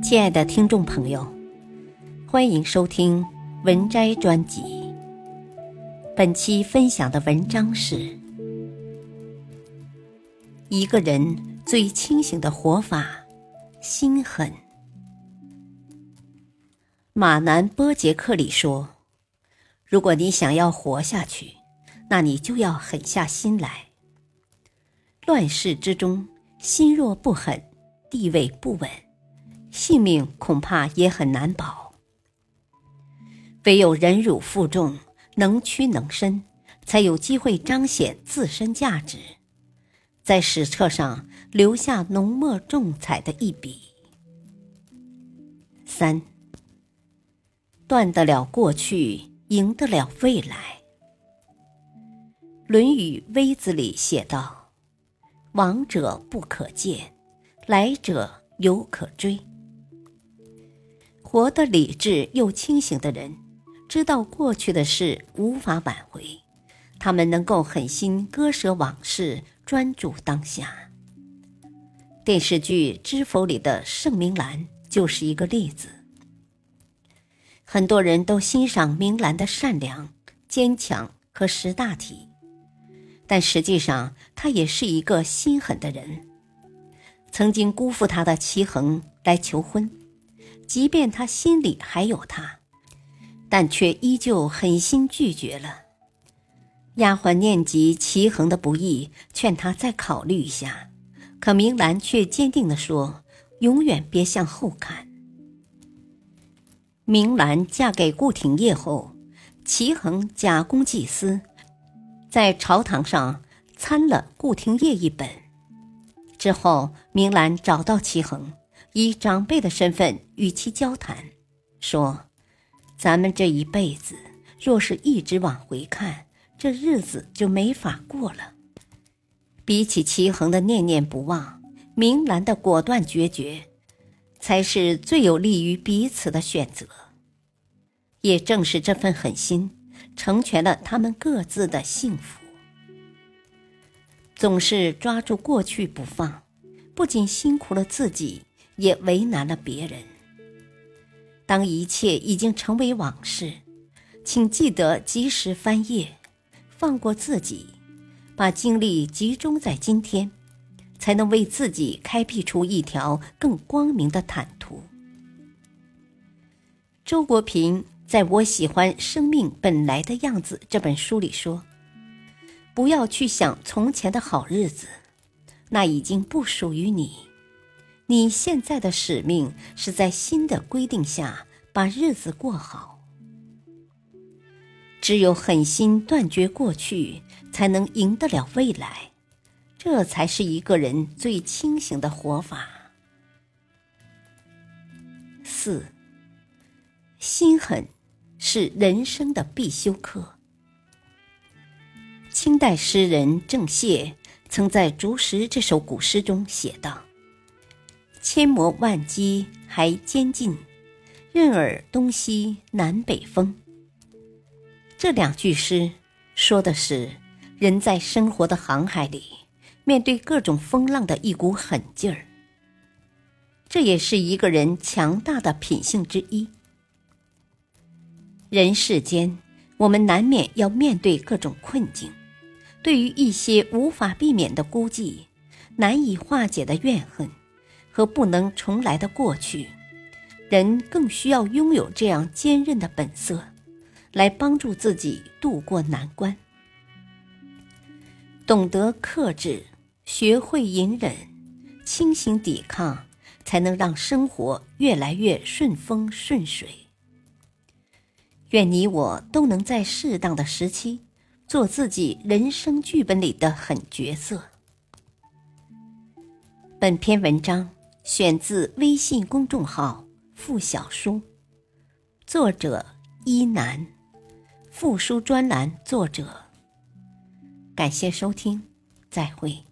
亲爱的听众朋友，欢迎收听文摘专辑。本期分享的文章是：一个人最清醒的活法——心狠。马南波杰克里说：“如果你想要活下去，那你就要狠下心来。乱世之中，心若不狠，地位不稳。”性命恐怕也很难保。唯有忍辱负重、能屈能伸，才有机会彰显自身价值，在史册上留下浓墨重彩的一笔。三，断得了过去，赢得了未来。《论语·微子》里写道：“往者不可见，来者犹可追。”活得理智又清醒的人，知道过去的事无法挽回，他们能够狠心割舍往事，专注当下。电视剧《知否》里的盛明兰就是一个例子。很多人都欣赏明兰的善良、坚强和识大体，但实际上她也是一个心狠的人。曾经辜负她的齐衡来求婚。即便他心里还有他，但却依旧狠心拒绝了。丫鬟念及齐衡的不易，劝他再考虑一下，可明兰却坚定地说：“永远别向后看。”明兰嫁给顾廷烨后，齐衡假公济私，在朝堂上参了顾廷烨一本。之后，明兰找到齐衡。以长辈的身份与其交谈，说：“咱们这一辈子，若是一直往回看，这日子就没法过了。比起齐衡的念念不忘，明兰的果断决绝，才是最有利于彼此的选择。也正是这份狠心，成全了他们各自的幸福。总是抓住过去不放，不仅辛苦了自己。”也为难了别人。当一切已经成为往事，请记得及时翻页，放过自己，把精力集中在今天，才能为自己开辟出一条更光明的坦途。周国平在我喜欢《生命本来的样子》这本书里说：“不要去想从前的好日子，那已经不属于你。”你现在的使命是在新的规定下把日子过好。只有狠心断绝过去，才能赢得了未来，这才是一个人最清醒的活法。四，心狠是人生的必修课。清代诗人郑燮曾在《竹石》这首古诗中写道。千磨万击还坚劲，任尔东西南北风。这两句诗说的是人在生活的航海里，面对各种风浪的一股狠劲儿。这也是一个人强大的品性之一。人世间，我们难免要面对各种困境，对于一些无法避免的孤寂、难以化解的怨恨。和不能重来的过去，人更需要拥有这样坚韧的本色，来帮助自己渡过难关。懂得克制，学会隐忍，清醒抵抗，才能让生活越来越顺风顺水。愿你我都能在适当的时期，做自己人生剧本里的狠角色。本篇文章。选自微信公众号“付小书”，作者一南，附书专栏作者。感谢收听，再会。